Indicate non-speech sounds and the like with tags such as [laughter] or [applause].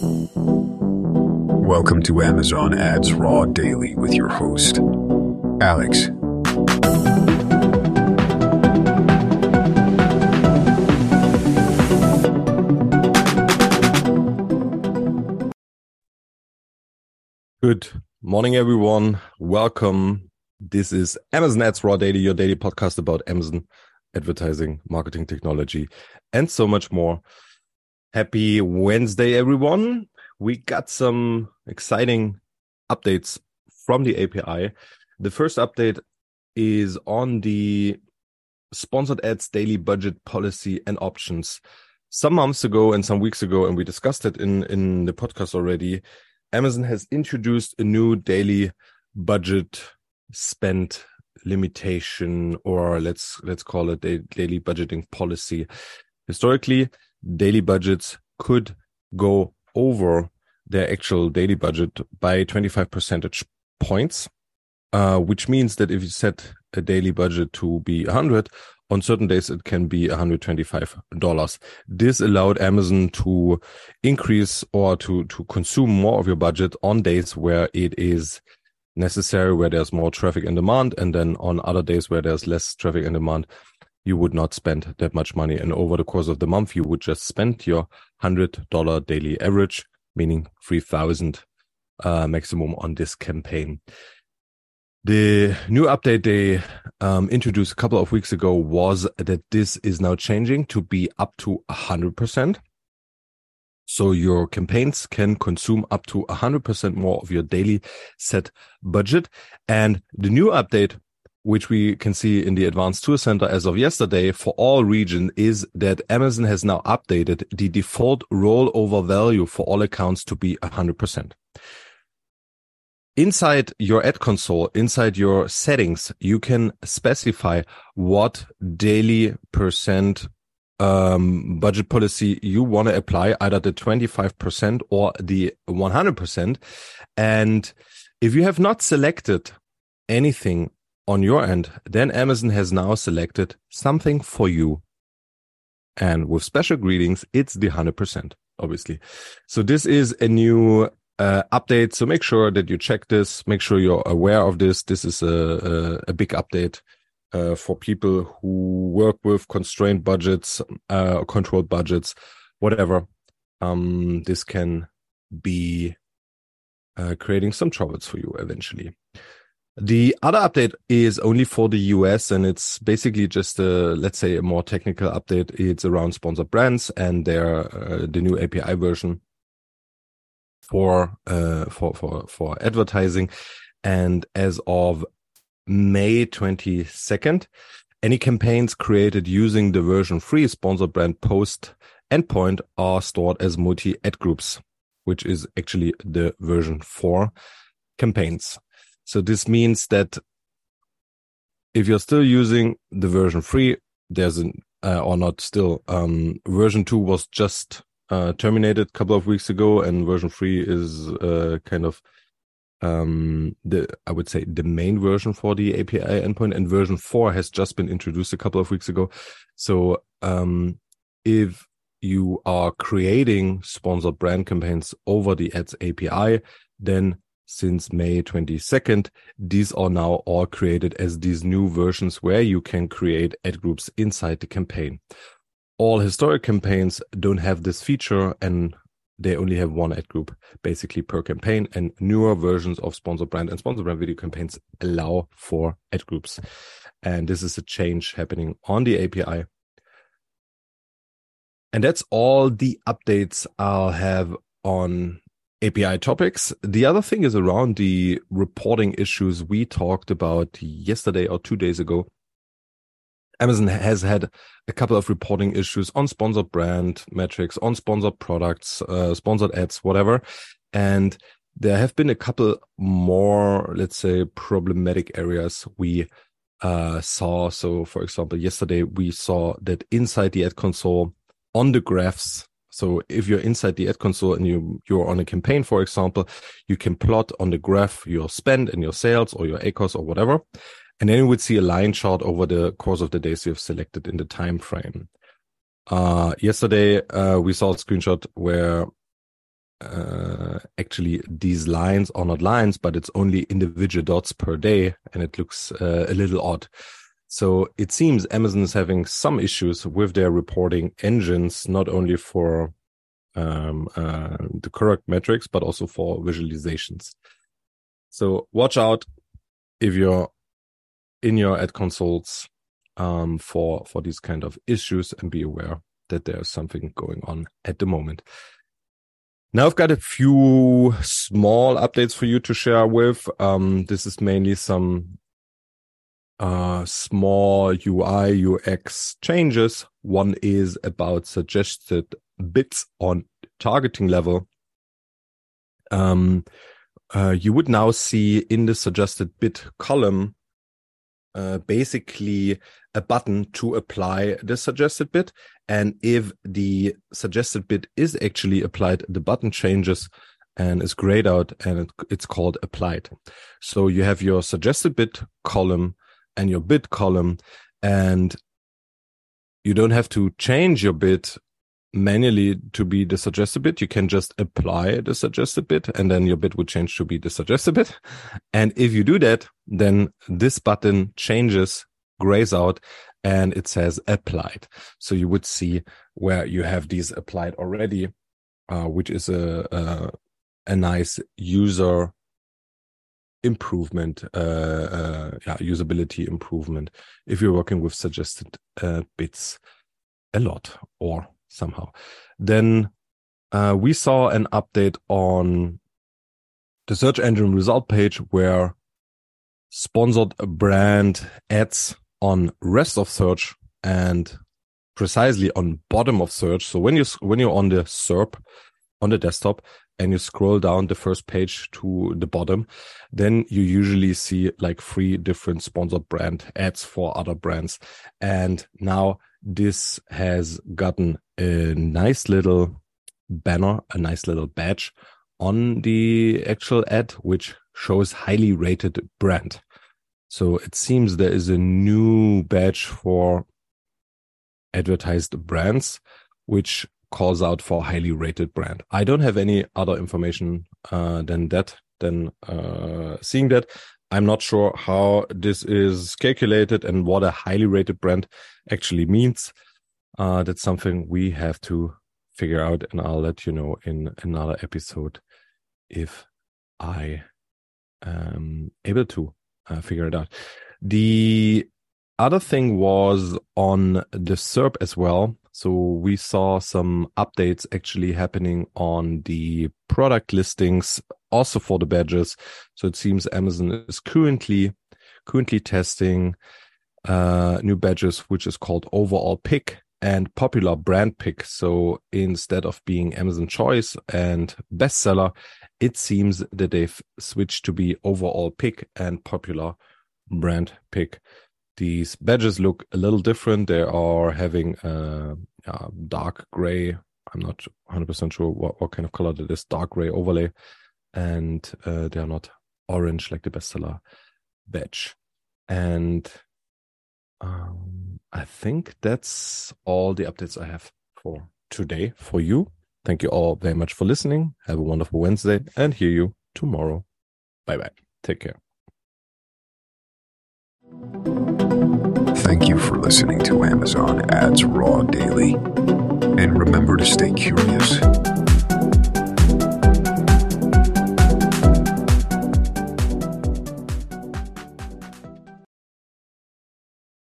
Welcome to Amazon Ads Raw Daily with your host, Alex. Good morning, everyone. Welcome. This is Amazon Ads Raw Daily, your daily podcast about Amazon advertising, marketing technology, and so much more. Happy Wednesday, everyone. We got some exciting updates from the API. The first update is on the sponsored ads daily budget policy and options. Some months ago and some weeks ago, and we discussed it in, in the podcast already, Amazon has introduced a new daily budget spend limitation, or let's let's call it a daily budgeting policy. Historically, daily budgets could go over their actual daily budget by 25 percentage points, uh, which means that if you set a daily budget to be 100, on certain days it can be $125. This allowed Amazon to increase or to, to consume more of your budget on days where it is necessary, where there's more traffic and demand. And then on other days where there's less traffic and demand, you would not spend that much money. And over the course of the month, you would just spend your $100 daily average, meaning 3000 uh, maximum on this campaign. The new update they um, introduced a couple of weeks ago was that this is now changing to be up to 100%. So your campaigns can consume up to 100% more of your daily set budget. And the new update, which we can see in the advanced tool center as of yesterday for all regions is that Amazon has now updated the default rollover value for all accounts to be 100% inside your ad console, inside your settings, you can specify what daily percent um, budget policy you want to apply, either the 25% or the 100%. And if you have not selected anything on your end, then Amazon has now selected something for you. And with special greetings, it's the 100%, obviously. So this is a new uh, update. So make sure that you check this. Make sure you're aware of this. This is a, a, a big update uh, for people who work with constrained budgets, uh, controlled budgets, whatever. Um, this can be uh, creating some troubles for you eventually. The other update is only for the US and it's basically just a, let's say a more technical update. It's around sponsored brands and their, uh, the new API version for uh, for for for advertising, and as of May 22nd, any campaigns created using the version free sponsored brand post endpoint are stored as multi ad groups, which is actually the version four campaigns. So this means that if you're still using the version three, there's an uh, or not still um, version two was just uh, terminated a couple of weeks ago, and version three is uh, kind of um, the I would say the main version for the API endpoint, and version four has just been introduced a couple of weeks ago. So um, if you are creating sponsored brand campaigns over the Ads API, then since May 22nd, these are now all created as these new versions where you can create ad groups inside the campaign. All historic campaigns don't have this feature and they only have one ad group basically per campaign and newer versions of sponsor brand and sponsor brand video campaigns allow for ad groups. And this is a change happening on the api and that's all the updates i'll have on api topics the other thing is around the reporting issues we talked about yesterday or two days ago Amazon has had a couple of reporting issues on sponsored brand metrics, on sponsored products, uh, sponsored ads, whatever. And there have been a couple more, let's say, problematic areas we uh, saw. So, for example, yesterday we saw that inside the ad console on the graphs. So if you're inside the ad console and you, you're on a campaign, for example, you can plot on the graph your spend and your sales or your ACOS or whatever. And then you would see a line chart over the course of the days you've selected in the time frame. Uh, yesterday, uh, we saw a screenshot where uh, actually these lines are not lines, but it's only individual dots per day, and it looks uh, a little odd. So it seems Amazon is having some issues with their reporting engines, not only for um, uh, the correct metrics, but also for visualizations. So watch out if you're in your ad consoles um, for for these kind of issues, and be aware that there's something going on at the moment. Now I've got a few small updates for you to share with. Um, this is mainly some uh, small UI UX changes. One is about suggested bids on targeting level. Um, uh, you would now see in the suggested bid column uh, basically a button to apply the suggested bid. And if the suggested bid is actually applied, the button changes and is grayed out and it, it's called applied. So you have your suggested bid column and your bid column and you don't have to change your bid manually to be the suggested bid. You can just apply the suggested bid and then your bid would change to be the suggested bid. [laughs] And if you do that, then this button changes, grays out and it says applied. So you would see where you have these applied already, uh, which is a, a, a nice user improvement, uh, uh, yeah, usability improvement if you're working with suggested uh, bids a lot or somehow. Then uh, we saw an update on the search engine result page where sponsored brand ads on rest of search and precisely on bottom of search. So when you when you're on the SERP on the desktop and you scroll down the first page to the bottom, then you usually see like three different sponsored brand ads for other brands. And now this has gotten a nice little banner, a nice little badge on the actual ad, which shows highly rated brand. So it seems there is a new badge for advertised brands, which calls out for highly rated brand. I don't have any other information uh, than that, than uh, seeing that. I'm not sure how this is calculated and what a highly rated brand actually means. Uh, that's something we have to figure out, and I'll let you know in another episode if I am able to uh, figure it out. The other thing was on the SERP as well. So we saw some updates actually happening on the product listings, also for the badges. So it seems Amazon is currently currently testing uh, new badges, which is called Overall Pick and Popular Brand Pick. So instead of being Amazon Choice and Bestseller, it seems that they've switched to be Overall Pick and Popular Brand Pick. These badges look a little different. They are having a, a dark gray. I'm not 100% sure what, what kind of color that is, dark gray overlay. And uh, they are not orange like the bestseller badge. And um, I think that's all the updates I have for today for you. Thank you all very much for listening. Have a wonderful Wednesday and hear you tomorrow. Bye bye. Take care. Thank you for listening to Amazon Ads Raw Daily. And remember to stay curious